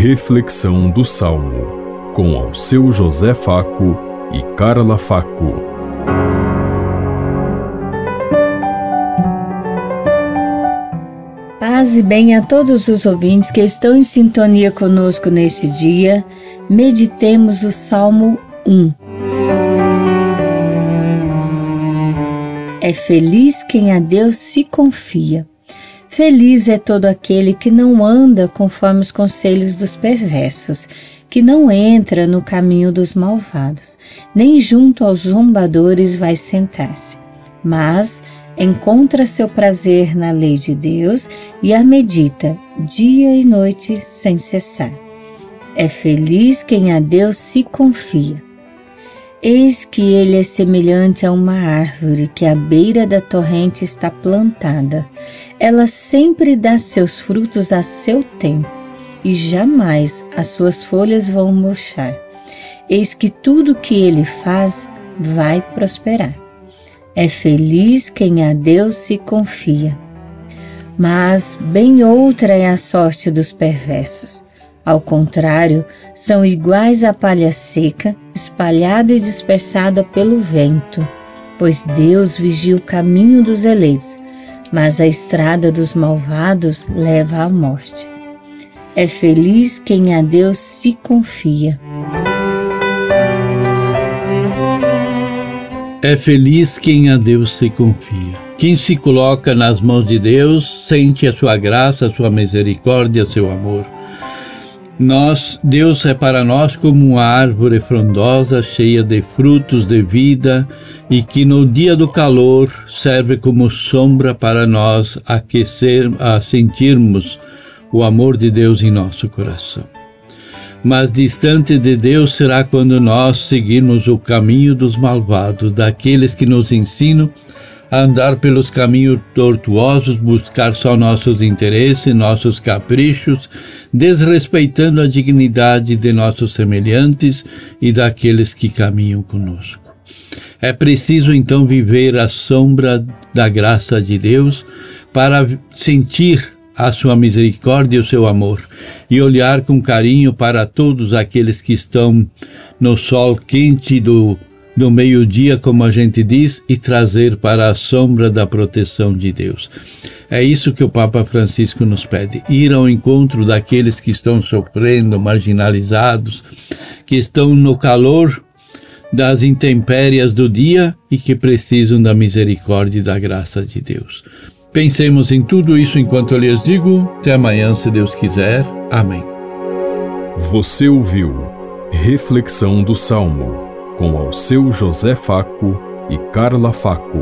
Reflexão do Salmo, com ao seu José Faco e Carla Faco. Paz e bem a todos os ouvintes que estão em sintonia conosco neste dia. Meditemos o Salmo 1. É feliz quem a Deus se confia. Feliz é todo aquele que não anda conforme os conselhos dos perversos, que não entra no caminho dos malvados, nem junto aos zombadores vai sentar-se, mas encontra seu prazer na lei de Deus e a medita dia e noite sem cessar. É feliz quem a Deus se confia. Eis que ele é semelhante a uma árvore que à beira da torrente está plantada. Ela sempre dá seus frutos a seu tempo, e jamais as suas folhas vão murchar. Eis que tudo que ele faz vai prosperar. É feliz quem a Deus se confia. Mas bem outra é a sorte dos perversos. Ao contrário, são iguais à palha seca, espalhada e dispersada pelo vento, pois Deus vigia o caminho dos eleitos, mas a estrada dos malvados leva à morte. É feliz quem a Deus se confia. É feliz quem a Deus se confia. Quem se coloca nas mãos de Deus sente a sua graça, a sua misericórdia, seu amor. Nós, Deus é para nós como uma árvore frondosa, cheia de frutos de vida e que no dia do calor serve como sombra para nós aquecer, a sentirmos o amor de Deus em nosso coração. Mas distante de Deus será quando nós seguirmos o caminho dos malvados, daqueles que nos ensinam andar pelos caminhos tortuosos, buscar só nossos interesses, nossos caprichos, desrespeitando a dignidade de nossos semelhantes e daqueles que caminham conosco. É preciso então viver à sombra da graça de Deus para sentir a sua misericórdia e o seu amor e olhar com carinho para todos aqueles que estão no sol quente do do meio-dia, como a gente diz, e trazer para a sombra da proteção de Deus. É isso que o Papa Francisco nos pede: ir ao encontro daqueles que estão sofrendo, marginalizados, que estão no calor das intempérias do dia e que precisam da misericórdia e da graça de Deus. Pensemos em tudo isso enquanto eu lhes digo. Até amanhã, se Deus quiser. Amém. Você ouviu Reflexão do Salmo com ao seu José Faco e Carla Faco.